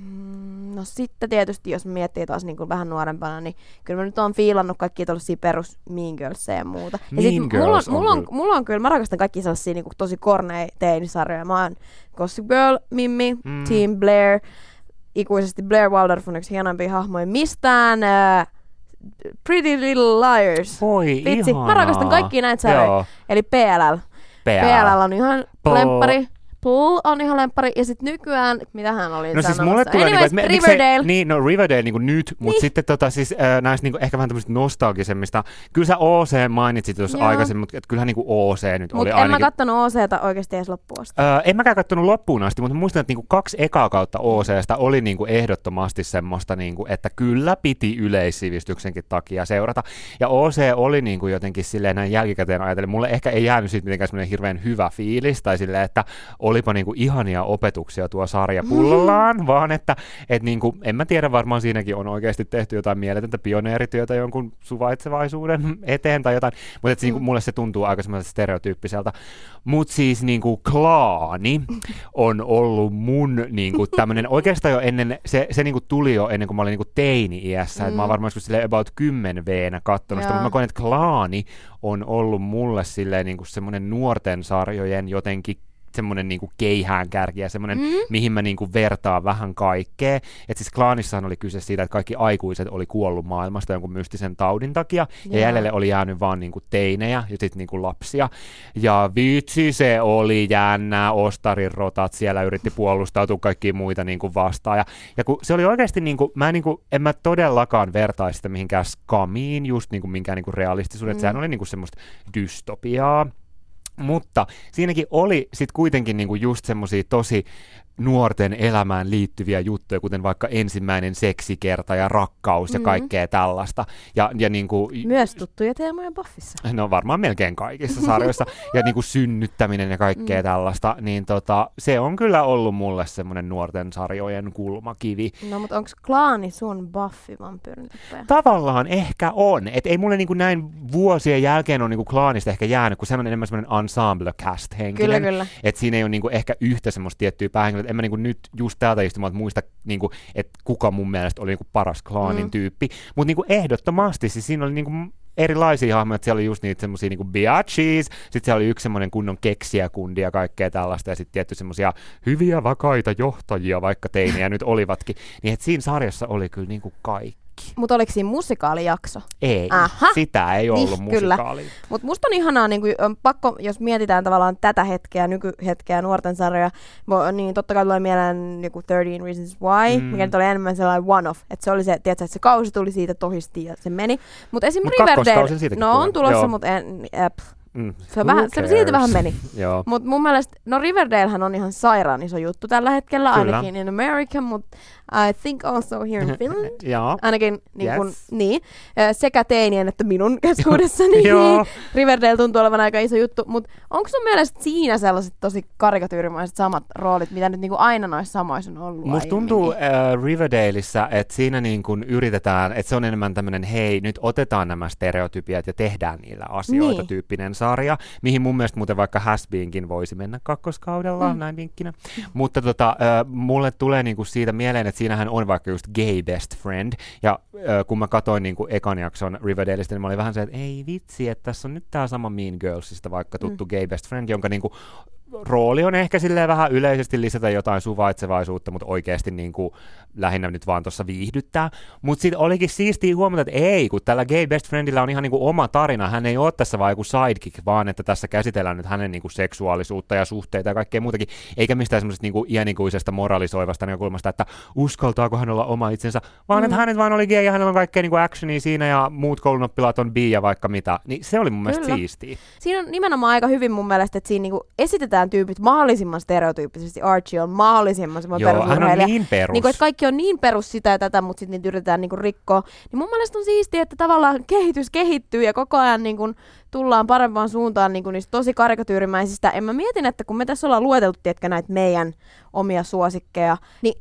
mm, no sitten tietysti, jos miettii taas niin kuin vähän nuorempana, niin kyllä mä nyt oon fiilannut kaikkia tällaisia perus Mean Girlsia ja muuta. ja Mean sit mulla, Girls on, on mulla, on, kyllä- mulla on kyllä, mä rakastan kaikkia sellaisia niin kuin tosi korneja teinisarjoja. Mä oon Gossip Girl, Mimmi, Mm. Team Blair, ikuisesti Blair Waldorf on yksi hienoimpia hahmoja mistään. Äh, Pretty Little Liars. Voi Vitsi, ihanaa. mä rakastan kaikkia näitä sarjoja. Eli PLL. PL. PLL on ihan lemppari. Pull on ihan lemppari. Ja sitten nykyään, mitä hän oli No siis mulle tulee, Anyways, niinku, että me- miksei- Riverdale. Niin, no Riverdale niinku nyt, mutta Niin. sitten tota, siis, äh, näistä niinku, ehkä vähän tämmöistä nostalgisemmista. Kyllä sä OC mainitsit tuossa Joo. aikaisemmin, mutta et kyllähän niinku OC nyt oli Mutta en mä ainakin. kattonut OCta oikeasti edes loppuun asti. Öö, en mäkään kattonut loppuun asti, mutta muistan, että niinku kaksi ekaa kautta OCstä oli niinku ehdottomasti semmoista, niinku, että kyllä piti yleissivistyksenkin takia seurata. Ja OC oli niinku jotenkin silleen näin jälkikäteen ajatellen, mulle ehkä ei jäänyt siitä mitenkään semmoinen hirveän hyvä fiilis, tai silleen, että olipa niinku ihania opetuksia tuo sarja pullollaan, vaan että et niinku, en mä tiedä, varmaan siinäkin on oikeasti tehty jotain mieletöntä pioneerityötä jonkun suvaitsevaisuuden eteen tai jotain, mutta et niinku, mulle se tuntuu aika semmoiselta stereotyyppiseltä. Mutta siis niinku klaani on ollut mun niinku tämmönen, oikeastaan jo ennen, se, se niinku tuli jo ennen kuin mä olin niinku teini-iässä, mm. että mä oon varmaan joskus about 10 v kattonut sitä, mutta mä koen, että klaani on ollut mulle silleen niinku semmoinen nuorten sarjojen jotenkin semmoinen niinku keihään kärki ja semmoinen, mm. mihin mä niinku vertaan vähän kaikkea. Et siis klaanissahan oli kyse siitä, että kaikki aikuiset oli kuollut maailmasta jonkun mystisen taudin takia, ja Joo. jäljelle oli jäänyt vaan niinku teinejä ja sitten niinku lapsia. Ja vitsi se oli jännää, Ostarin rotat siellä yritti puolustautua kaikkia muita niinku vastaan. Ja, ja kun se oli oikeasti, niinku, mä en, niinku, en mä todellakaan vertaisi sitä mihinkään skamiin, just niinku minkään niinku realistisuuden, mm. sehän oli niinku semmoista dystopiaa. Mutta siinäkin oli sitten kuitenkin niinku just semmoisia tosi nuorten elämään liittyviä juttuja, kuten vaikka ensimmäinen seksikerta ja rakkaus ja Mm. kaikkea tällaista. Ja, ja niinku, Myös tuttuja teemoja Buffissa. no varmaan melkein kaikissa sarjoissa, ja niinku synnyttäminen ja kaikkea mm. tällaista, niin tota, se on kyllä ollut mulle semmoinen nuorten sarjojen kulmakivi. No, mutta onko klaani sun Buffy vampyyrin? Tavallaan ehkä on. Et ei mulle niinku näin vuosien jälkeen on niinku klaanista ehkä jäänyt, kun se on enemmän semmoinen ensemble cast henkinen. Kyllä, kyllä. Että siinä ei ole niinku ehkä yhtä semmoista tiettyä päähenkilöä. En mä niinku nyt just täältä istumalta muista, niinku, että kuka mun mielestä oli niinku paras klaanin Mm. tyyppi. Mutta niinku ehdottomasti, siis siinä oli niinku erilaisia hahmoja, että siellä oli just niitä semmoisia niinku biatchis, sitten siellä oli yksi semmoinen kunnon keksijäkundi ja kaikkea tällaista, ja sitten tietty semmoisia hyviä, vakaita johtajia, vaikka teinejä nyt olivatkin. Niin että siinä sarjassa oli kyllä niinku kaikki. Mutta oliko siinä musikaalijakso? Ei, Aha. sitä ei ollut Niin, musikaali. Mutta musta on ihanaa, niin on pakko, jos mietitään tavallaan tätä hetkeä, nykyhetkeä, nuorten sarjoja, niin totta kai tulee mieleen joku 13 Reasons Why, Mm. mikä nyt oli enemmän sellainen one-off. Että se oli se, tiedätkö, että se kausi tuli siitä tohisti ja se meni. Mutta esim. Mut Riverdale, no on tulossa, mutta en, pff, Mm. se, on vähän, se silti vähän meni. Mutta mun mielestä, no Riverdalehän on ihan sairaan iso juttu tällä hetkellä, Kyllä. ainakin in America, mutta I think also here in Finland. Joo. Ainakin niin kun, Yes. niin, ö, sekä teinien että minun keskuudessani. Joo. niin Riverdale tuntuu olevan aika iso juttu. Mutta onko sun mielestä siinä sellaiset tosi karikatyyrimaiset samat roolit, mitä nyt niinku aina noissa samoissa on ollut Musta tuntuu äh, Riverdaleissa, että siinä niin kun yritetään, että se on enemmän tämmöinen, hei, nyt otetaan nämä stereotypiat ja tehdään niillä asioita Niin. tyyppinen sarja, mihin mun mielestä muuten vaikka Hasbeenkin voisi mennä kakkoskaudella, mm. näin vinkkinä. Mutta tota, äh, mulle tulee niinku siitä mieleen, että siinähän on vaikka just gay best friend, ja äh, kun mä katsoin niinku ekan jakson Riverdaleista, niin mä olin vähän se, että ei vitsi, että tässä on nyt tää sama Mean Girlsista vaikka tuttu mm. gay best friend, jonka niinku rooli on ehkä silleen vähän yleisesti lisätä jotain suvaitsevaisuutta, mutta oikeasti niin kuin lähinnä nyt vaan tuossa viihdyttää. Mutta sitten olikin siistiä huomata, että ei, kun tällä gay best friendillä on ihan niin kuin oma tarina. Hän ei ole tässä vaan joku sidekick, vaan että tässä käsitellään nyt hänen niin kuin seksuaalisuutta ja suhteita ja kaikkea muutakin, eikä mistään semmoisesta niin kuin iänikuisesta moralisoivasta näkökulmasta, että uskaltaako hän olla oma itsensä, vaan mm. että hänet vaan oli gay ja hänellä on kaikkea niin kuin actionia siinä ja muut koulunoppilaat on bi ja vaikka mitä. Niin se oli mun mielestä Kyllä. siistiä. Siinä on nimenomaan aika hyvin mun mielestä, että siinä niinku esitetään tyypit mahdollisimman stereotyyppisesti. Archie on mahdollisimman semmoinen Joo, hän on niin perus. Niinku, että kaikki on niin perus sitä ja tätä, mutta sitten niitä yritetään niinku rikkoa. Niin mun mielestä on siistiä, että tavallaan kehitys kehittyy ja koko ajan niinku tullaan parempaan suuntaan niinku niistä tosi karikatyyrimäisistä. En mä mietin, että kun me tässä ollaan lueteltu, tietkä näitä meidän omia suosikkeja, niin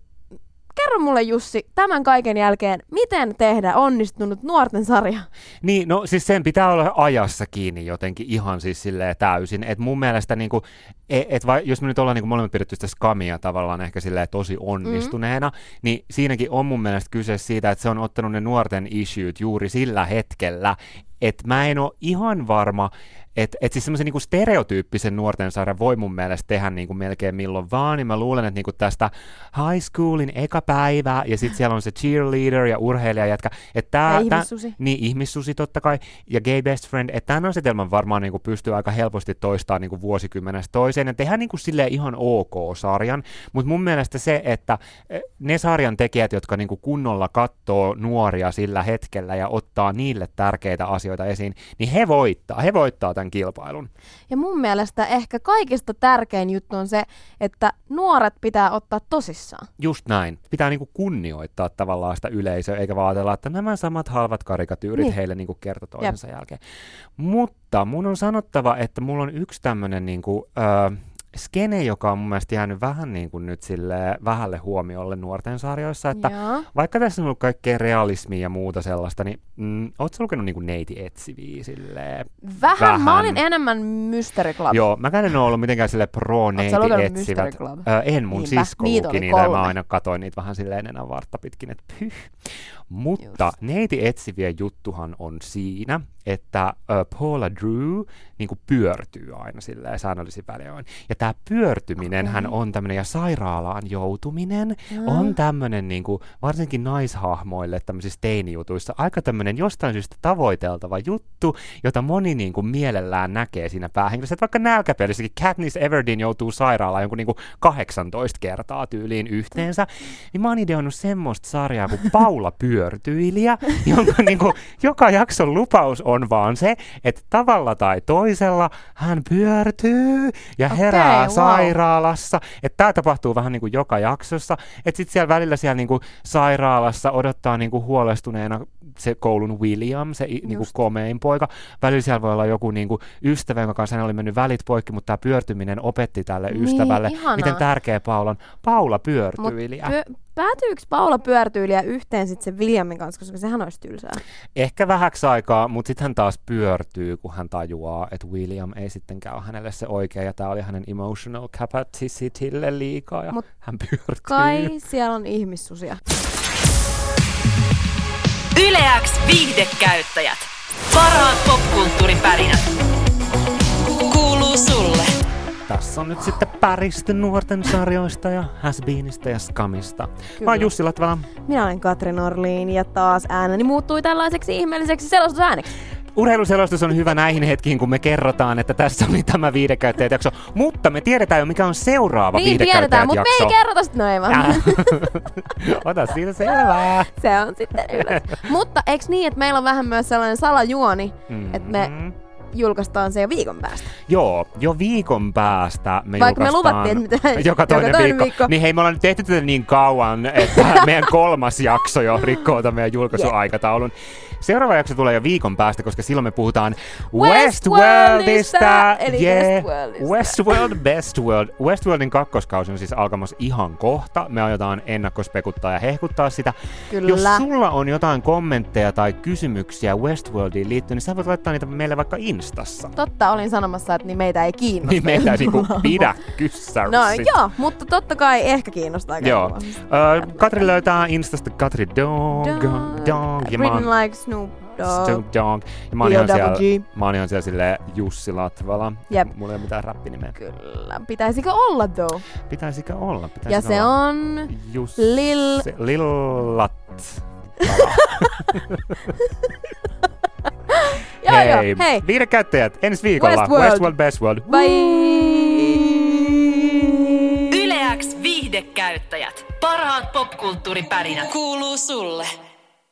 kerro mulle Jussi, tämän kaiken jälkeen, miten tehdä onnistunut nuorten sarja? Niin, no siis sen pitää olla ajassa kiinni jotenkin ihan siis silleen täysin. Et mun mielestä niinku, et, et vai, jos me nyt ollaan niinku molemmat pidetty sitä skamia tavallaan ehkä silleen tosi onnistuneena, mm. niin siinäkin on mun mielestä kyse siitä, että se on ottanut ne nuorten issuet juuri sillä hetkellä että mä en ole ihan varma, että et siis semmoisen niinku stereotyyppisen nuorten sarjan voi mun mielestä tehdä niinku melkein milloin vaan, niin mä luulen, että niinku tästä high schoolin eka päivä, ja sitten siellä on se cheerleader ja urheilijajätkä, että tää, Ja tää, ihmissusi. niin, ihmissusi totta kai, ja gay best friend, että tämän asetelman varmaan niinku pystyy aika helposti toistamaan niinku vuosikymmenestä toiseen, ja tehdään niinku silleen ihan ok sarjan, mutta mun mielestä se, että eh, ne sarjan tekijät, jotka niinku kunnolla katsoo nuoria sillä hetkellä ja ottaa niille tärkeitä asioita esiin, niin he voittaa, he voittaa tämän kilpailun. Ja mun mielestä ehkä kaikista tärkein juttu on se, että nuoret pitää ottaa tosissaan. Just näin. Pitää niinku kunnioittaa tavallaan sitä yleisöä, eikä vaan ajatella, että nämä samat halvat karikatyyrit Niin. niin. heille niinku kerta toisensa jälkeen. Mutta mun on sanottava, että mulla on yksi tämmöinen niinku, ö, skene, joka on mun mielestä jäänyt vähän niin kuin nyt sille vähälle huomiolle nuorten sarjoissa, että Joo. vaikka tässä on ollut kaikkea realismia ja muuta sellaista, niin mm, ootko lukenut niinku neiti etsiviä silleen? Vähän. Vähän. Mä olin enemmän Mystery Club. Joo, mä en ole ollut mitenkään sille pro neiti etsivät. Ö, en, mun Niinpä. sisko Niitä luki niitä ja mä aina katoin niitä vähän silleen enää vartta pitkin, että pyh. Mutta Just. neiti etsivien juttuhan on siinä, että ö, Paula Drew niin pyörtyy aina silleen säännöllisin väliajoin. Ja tämä pyörtyminen hän on tämmöinen, ja sairaalaan joutuminen on tämmöinen niin varsinkin naishahmoille tämmöisissä teinijutuissa aika tämmöinen jostain syystä tavoiteltava juttu, jota moni niin kuin mielellään näkee siinä päähenkilössä. Että vaikka nälkäpelissäkin Katniss Everdeen joutuu sairaalaan jonkun niin kuin 18 kertaa tyyliin yhteensä, niin mä oon ideoinut semmoista sarjaa kuin Paula Pyörtyilijä, jonka niin kuin, joka jakson lupaus on vaan se, että tavalla tai toisella hän pyörtyy ja Okei, herää wow. sairaalassa. Että tämä tapahtuu vähän niin kuin joka jaksossa. Että sitten siellä välillä siellä niin kuin sairaalassa odottaa niin kuin huolestuneena se koulun William, se niin kuin komein poika. Välillä siellä voi olla joku niin kuin ystävä, jonka kanssa hän oli mennyt välit poikki, mutta tämä pyörtyminen opetti tälle Niin, ystävälle, ihanaa. miten tärkeä Paula on. Paula Mut pyörtyilijä. Päätyykö Paula pyörtyyliä yhteen sitten sen Williamin kanssa, koska sehän olisi tylsää. Ehkä vähäksi aikaa, mutta sitten hän taas pyörtyy, kun hän tajuaa, että William ei sittenkään ole hänelle se oikea, ja tämä oli hänen emotional capacitylle liikaa, ja Mut hän pyörtyy. Kai siellä on ihmissusia. Yleäks viihdekäyttäjät. Parhaat popkulttuuripärinät. Kuuluu sulle. Tässä on nyt sitten päristä nuorten sarjoista ja Hasbeenista ja Skamista. Mä oon Jussi Latvala. Minä olen Katri Norliin ja taas ääneni muuttui tällaiseksi ihmeelliseksi selostusääneksi. Urheiluselostus on hyvä näihin hetkiin, kun me kerrotaan, että tässä oli tämä viidekäyttäjät jakso. Mutta me tiedetään jo, mikä on seuraava Niin tiedetään, mutta me ei kerrota sitä noin vaan. Äh. Ota siitä selvää. Se on sitten yllätys. Mutta eikö niin, että meillä on vähän myös sellainen salajuoni, että me Mhm. Julkaistaan se jo viikon päästä? Joo, jo viikon päästä me Vaikka me luvattiin, että joka toinen, joka toinen viikko. viikko. Niin hei, me ollaan nyt tehty tätä niin kauan, että meidän kolmas jakso jo rikkoo tämän meidän julkaisuaikataulun. Seuraava jakso tulee jo viikon päästä, koska silloin me puhutaan Westworldista, eli Yeah. Westworldista. Westworld, Best World. Westworldin kakkoskausi on siis alkamassa ihan kohta. Me aiotaan ennakkospekuttaa ja hehkuttaa sitä. Kyllä. Jos sulla on jotain kommentteja tai kysymyksiä Westworldiin liittyen, niin sä voit laittaa niitä meille vaikka Instassa. Totta, olin sanomassa, että niin meitä ei kiinnosta. Niin meitä ei niinku pidä kyssäyksit. No joo, mutta totta kai ehkä kiinnostaa. Joo. Ö, Katri löytää Instasta Katri Dog, Dog, ja mä Written oon like Snoop Dogg. Snoop Dogg. Ja mä oon ihan siellä, mä oon ihan siellä silleen Jussi Latvala. Jep. Mulla ei ole mitään räppinimeä. Kyllä. Pitäisikö olla though? Pitäisikö olla? Pitäisikö Ja se olla? on... Jussi. Lil- Lillat. Joo joo, hei. Viidekäyttäjät ensi viikolla. Westworld. Westworld, Best World. Bye! Yleäks viihdekäyttäjät. Parhaat popkulttuuripärinät. Kuuluu sulle.